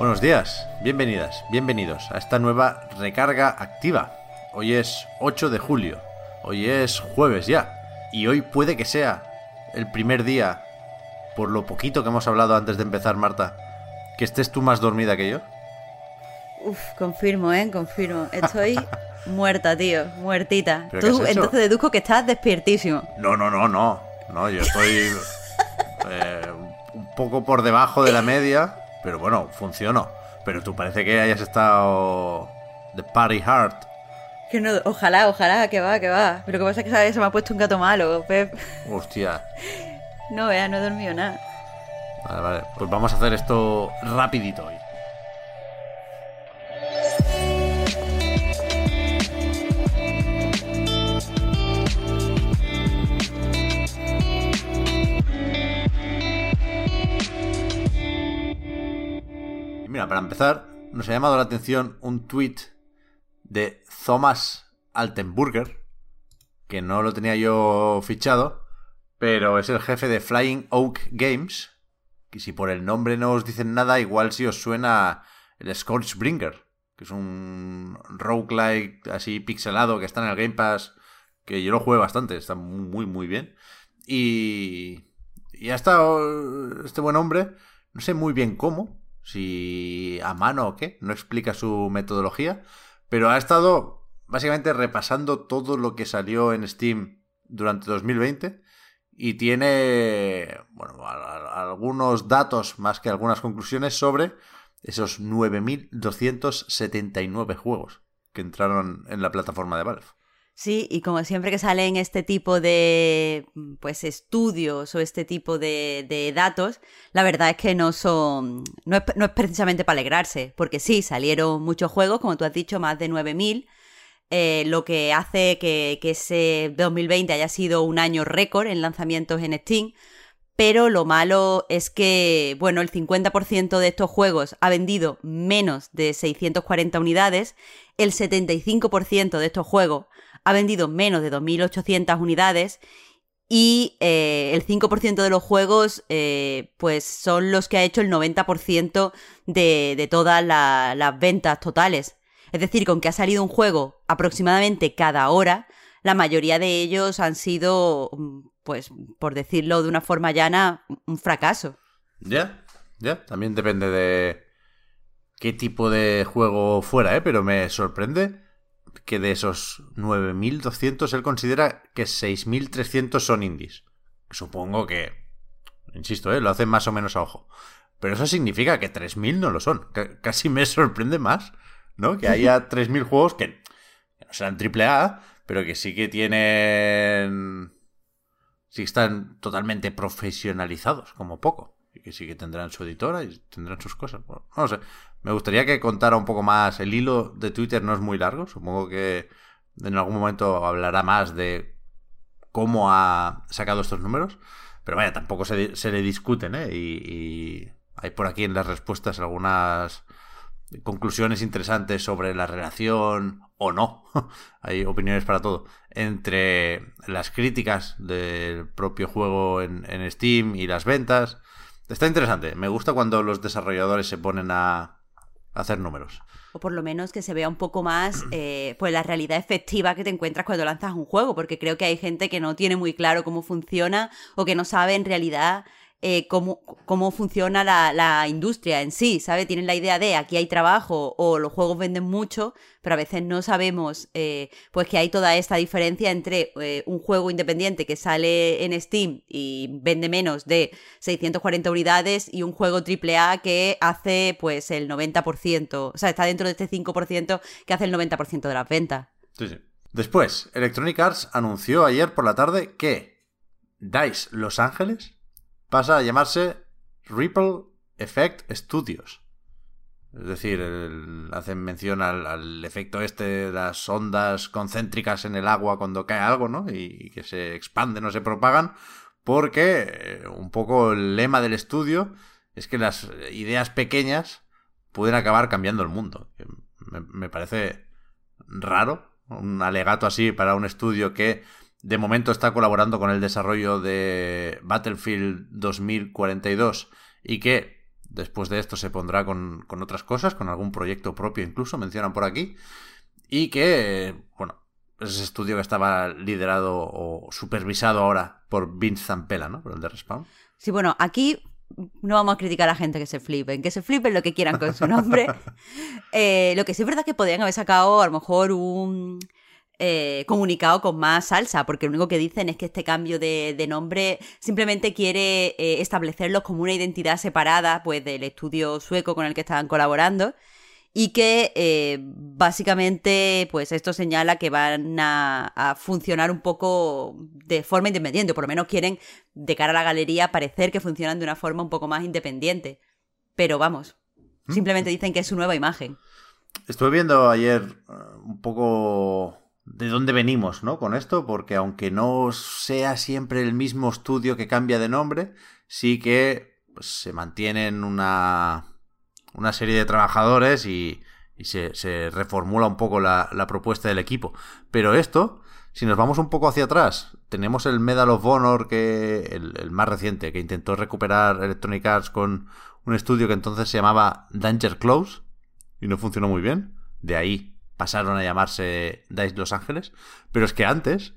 Buenos días, bienvenidas, bienvenidos a esta nueva recarga activa. Hoy es 8 de julio, hoy es jueves ya, y hoy puede que sea el primer día, por lo poquito que hemos hablado antes de empezar, Marta, que estés tú más dormida que yo. Uf, confirmo, ¿eh? Confirmo. Estoy muerta, tío. Muertita. ¿Pero qué Tú, entonces deduzco que estás despiertísimo. No, no, no, no, no, yo estoy eh, un poco por debajo de la media, pero bueno, funcionó. Pero tú parece que hayas estado de party hard. Que no, ojalá, ojalá, que va, que va. Pero lo que pasa es que ¿sabes? se me ha puesto un gato malo, Pep. Hostia, No, vea, no he dormido nada. Vale, vale. Pues vamos a hacer esto rapidito hoy. Para empezar, nos ha llamado la atención un tweet de Thomas Altenburger, que no lo tenía yo fichado, pero es el jefe de Flying Oak Games, que si por el nombre no os dicen nada, igual si os suena el Scorchbringer, que es un roguelike así pixelado que está en el Game Pass, que yo lo jugué bastante, está muy, muy, bien. Y, y ha estado este buen hombre, no sé muy bien cómo, si a mano o qué, no explica su metodología, pero ha estado básicamente repasando todo lo que salió en Steam durante 2020 y tiene bueno, algunos datos más que algunas conclusiones sobre esos 9.279 juegos que entraron en la plataforma de Valve. Sí, y como siempre que salen este tipo de pues estudios o este tipo de, de datos, la verdad es que no son. No es, no es precisamente para alegrarse, porque sí, salieron muchos juegos, como tú has dicho, más de 9000. eh, lo que hace que, que ese 2020 haya sido un año récord en lanzamientos en Steam. Pero lo malo es que, bueno, el 50% de estos juegos ha vendido menos de 640 unidades, el 75% de estos juegos ha vendido menos de 2.800 unidades y eh, el 5% de los juegos eh, pues son los que ha hecho el 90% de, de todas la- las ventas totales. Es decir, con que ha salido un juego aproximadamente cada hora, la mayoría de ellos han sido, mm, pues por decirlo de una forma llana, un fracaso. Ya, ya, también depende de qué tipo de juego fuera, ¿eh? Pero me sorprende que de esos 9.200 él considera que 6.300 son indies. Supongo que, insisto, ¿eh? lo hacen más o menos a ojo. Pero eso significa que 3.000 no lo son. C- casi me sorprende más, ¿no? Que haya 3.000 juegos que, que no serán AAA, pero que sí que tienen... Sí que están totalmente profesionalizados, como poco. Que sí que tendrán su editora y tendrán sus cosas. Bueno, no sé. Me gustaría que contara un poco más. El hilo de Twitter no es muy largo. Supongo que en algún momento hablará más de cómo ha sacado estos números. Pero vaya, tampoco se, se le discuten, ¿eh? Y, hay por aquí en las respuestas algunas conclusiones interesantes sobre la relación o no, hay opiniones para todo, entre las críticas del propio juego en Steam y las ventas. Está interesante, me gusta cuando los desarrolladores se ponen a hacer números. O por lo menos que se vea un poco más eh, pues la realidad efectiva que te encuentras cuando lanzas un juego, porque creo que hay gente que no tiene muy claro cómo funciona o que no sabe en realidad eh, cómo, cómo funciona la, la industria en sí, ¿sabe? Tienen la idea de aquí hay trabajo o los juegos venden mucho, pero a veces no sabemos eh, pues que hay toda esta diferencia entre eh, un juego independiente que sale en Steam y vende menos de 640 unidades y un juego AAA que hace pues el 90%, o sea, está dentro de este 5% que hace el 90% de las ventas. Sí. Después, Electronic Arts anunció ayer por la tarde que DICE Los Ángeles pasa a llamarse Ripple Effect Studios. Es decir, hacen mención al, efecto este de las ondas concéntricas en el agua cuando cae algo, ¿no? Y, que se expanden o se propagan, porque eh, un poco el lema del estudio es que las ideas pequeñas pueden acabar cambiando el mundo. me parece raro, un alegato así para un estudio que de momento está colaborando con el desarrollo de Battlefield 2042 y que después de esto se pondrá con, otras cosas, con algún proyecto propio incluso, mencionan por aquí, y que, bueno, es ese estudio que estaba liderado o supervisado ahora por Vince Zampella, ¿no? Por el de Respawn. Sí, bueno, aquí no vamos a criticar a la gente que se flipen, que se flipen lo que quieran con su nombre. Eh, lo que sí es verdad que podrían haber sacado a lo mejor un eh, comunicado con más salsa, porque lo único que dicen es que este cambio de, nombre simplemente quiere eh, establecerlos como una identidad separada pues, del estudio sueco con el que estaban colaborando y que eh, básicamente pues esto señala que van a, funcionar un poco de forma independiente, por lo menos quieren de cara a la galería parecer que funcionan de una forma un poco más independiente. Pero vamos, ¿Mm? simplemente dicen que es su nueva imagen. Estuve viendo ayer un poco de dónde venimos, ¿no? Con esto, porque aunque no sea siempre el mismo estudio que cambia de nombre, sí que pues, se mantienen una una serie de trabajadores y, se, reformula un poco la, propuesta del equipo. Pero esto, si nos vamos un poco hacia atrás, tenemos el Medal of Honor, que el, más reciente, que intentó recuperar Electronic Arts con un estudio que entonces se llamaba Danger Close y no funcionó muy bien. De ahí pasaron a llamarse Dice Los Ángeles. Pero es que antes,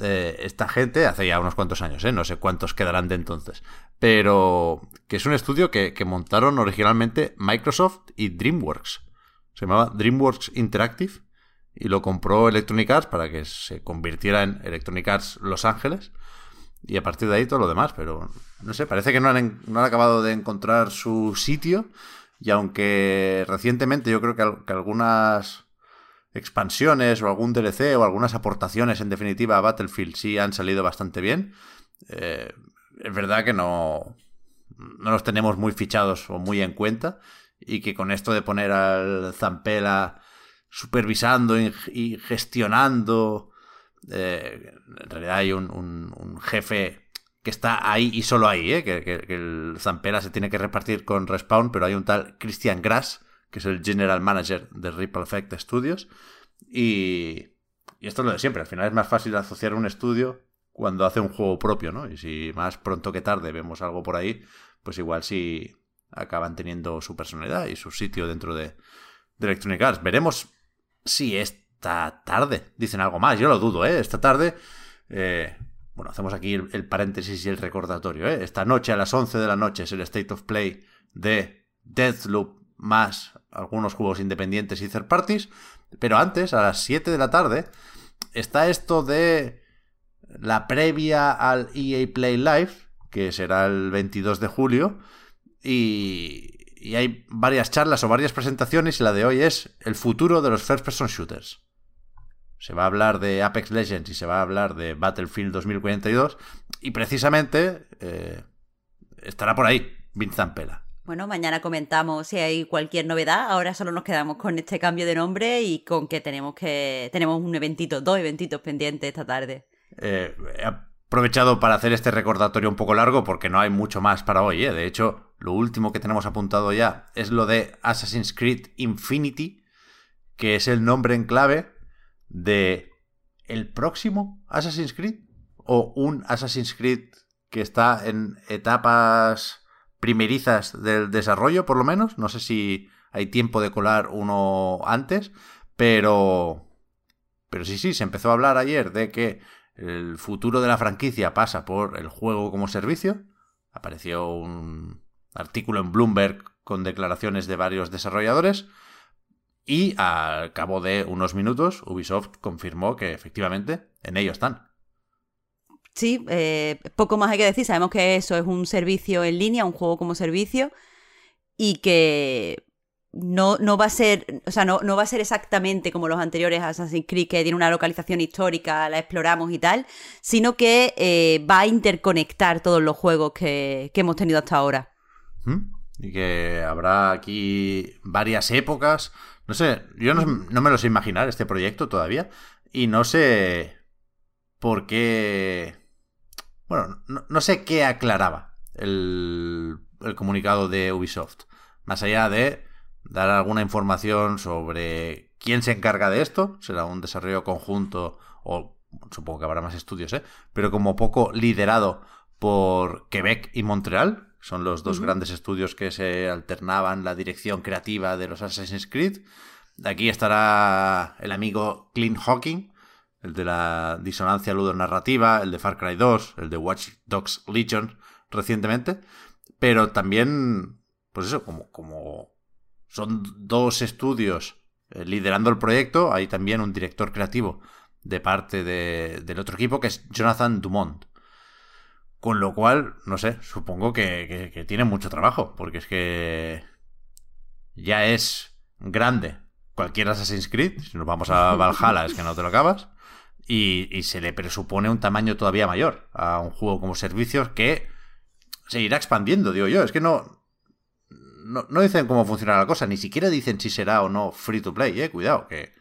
eh, esta gente, hace ya unos cuantos años, ¿eh? no sé cuántos quedarán de entonces, pero que es un estudio que, montaron originalmente Microsoft y DreamWorks. Se llamaba DreamWorks Interactive y lo compró Electronic Arts para que se convirtiera en Electronic Arts Los Ángeles. Y a partir de ahí todo lo demás, pero no sé, parece que no han, no han acabado de encontrar su sitio. Y aunque recientemente yo creo que, que algunas expansiones o algún DLC o algunas aportaciones en definitiva a Battlefield sí han salido bastante bien, eh, es verdad que no, no los tenemos muy fichados o muy en cuenta y que con esto de poner al Zampela supervisando y gestionando, eh, en realidad hay un, jefe que está ahí y solo ahí, ¿eh? que, que, el Zampela se tiene que repartir con Respawn, pero hay un tal Christian Grass, que es el General Manager de Ripple Effect Studios, y, y esto es lo de siempre, al final es más fácil asociar un estudio cuando hace un juego propio, ¿no? Y si más pronto que tarde vemos algo por ahí, pues igual sí acaban teniendo su personalidad y su sitio dentro de, Electronic Arts. Veremos si esta tarde dicen algo más. Yo lo dudo, ¿eh? Esta tarde... Eh, bueno, hacemos aquí el, paréntesis y el recordatorio. ¿eh? Esta noche a las 11 de la noche es el State of Play de Deathloop más algunos juegos independientes y third parties. Pero antes, a las 7 de la tarde, está esto de la previa al EA Play Live, que será el 22 de julio, y, hay varias charlas o varias presentaciones y la de hoy es el futuro de los first person shooters. Se va a hablar de Apex Legends y se va a hablar de Battlefield 2042 y precisamente eh, estará por ahí Vincent Pela. Bueno, mañana comentamos si hay cualquier novedad. Ahora solo nos quedamos con este cambio de nombre y con que tenemos que tenemos un eventito, dos eventitos pendientes esta tarde. Eh, he aprovechado para hacer este recordatorio un poco largo porque no hay mucho más para hoy. ¿eh? De hecho, lo último que tenemos apuntado ya es lo de Assassin's Creed Infinity, que es el nombre en clave de el próximo Assassin's Creed o un Assassin's Creed que está en etapas primerizas del desarrollo, por lo menos. No sé si hay tiempo de colar uno antes, pero... Pero sí, sí, se empezó a hablar ayer de que el futuro de la franquicia pasa por el juego como servicio. Apareció un artículo en Bloomberg con declaraciones de varios desarrolladores. Y al cabo de unos minutos, Ubisoft confirmó que efectivamente en ello están. Sí, eh, poco más hay que decir. Sabemos que eso es un servicio en línea, un juego como servicio, y que no, no va a ser, o sea, no, no va a ser exactamente como los anteriores Assassin's Creed, que tiene una localización histórica, la exploramos y tal, sino que eh, va a interconectar todos los juegos que, hemos tenido hasta ahora. Y que habrá aquí varias épocas. No sé, yo no, me lo sé imaginar este proyecto todavía. Y no sé por qué. Bueno, no, sé qué aclaraba el, el comunicado de Ubisoft. Más allá de dar alguna información sobre quién se encarga de esto. Será un desarrollo conjunto o supongo que habrá más estudios, ¿eh? Pero como poco liderado por Quebec y Montreal. Son los dos grandes estudios que se alternaban la dirección creativa de los Assassin's Creed. Aquí estará el amigo Clint Hawking, el de la disonancia ludonarrativa, el de Far Cry 2, el de Watch Dogs Legion recientemente. Pero también, pues eso, como, como son dos estudios eh, liderando el proyecto. Hay también un director creativo de parte del otro equipo que es Jonathan Dumont. Con lo cual, no sé, supongo que, tiene mucho trabajo, porque es que ya es grande cualquier Assassin's Creed. Si nos vamos a Valhalla es que no te lo acabas. Y, y, se le presupone un tamaño todavía mayor a un juego como servicios que se irá expandiendo, digo yo. Es que no, no, dicen cómo funciona la cosa, ni siquiera dicen si será o no free to play, eh, cuidado, que...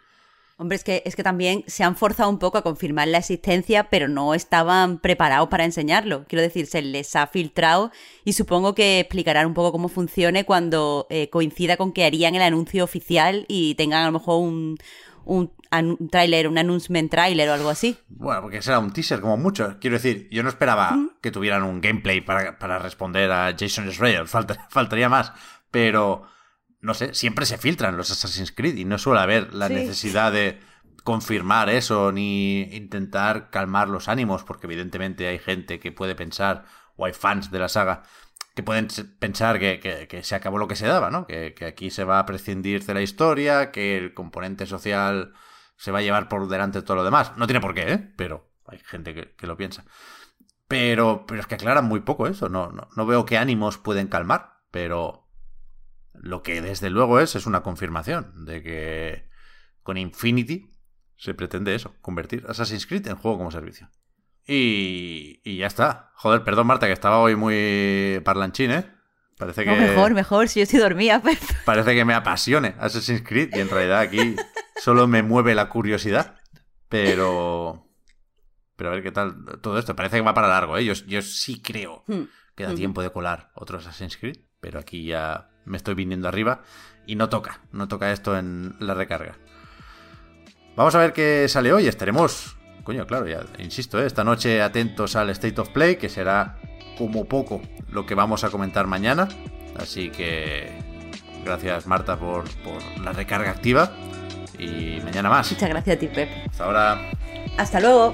Hombre, es que, es que también se han forzado un poco a confirmar la existencia, pero no estaban preparados para enseñarlo. Quiero decir, se les ha filtrado y supongo que explicarán un poco cómo funcione cuando eh, coincida con que harían el anuncio oficial y tengan a lo mejor un, un, un tráiler, un announcement trailer o algo así. Bueno, porque será un teaser como mucho. Quiero decir, yo no esperaba que tuvieran un gameplay para, responder a Jason Schreier, faltaría más. Pero, no sé, siempre se filtran los Assassin's Creed y no suele haber la necesidad de confirmar eso ni intentar calmar los ánimos, porque evidentemente hay gente que puede pensar, o hay fans de la saga, que pueden pensar que, se acabó lo que se daba, ¿no? Que, aquí se va a prescindir de la historia, que el componente social se va a llevar por delante de todo lo demás. No tiene por qué, ¿eh? Pero hay gente que, lo piensa. Pero, pero es que aclaran muy poco eso. No, no, no veo qué ánimos pueden calmar. Pero lo que desde luego es, es una confirmación de que con Infinity se pretende eso, convertir Assassin's Creed en juego como servicio. Y, y ya está. Joder, perdón Marta, que estaba hoy muy parlanchín, ¿eh? Parece que... mejor, mejor, si yo estoy dormida. Pues. Parece que me apasione Assassin's Creed y en realidad aquí solo me mueve la curiosidad. Pero... Pero a ver qué tal todo esto. Parece que va para largo, ¿eh? Yo, yo sí creo hmm. que da hmm. tiempo de colar otro Assassin's Creed, pero aquí ya me estoy viniendo arriba y no toca, no toca esto en la recarga. Vamos a ver qué sale hoy, estaremos, coño, claro, ya insisto, ¿eh? esta noche atentos al State of Play, que será como poco lo que vamos a comentar mañana. Así que gracias Marta por, por la recarga activa y mañana más. Muchas gracias a ti, Pep. Hasta ahora. Hasta luego.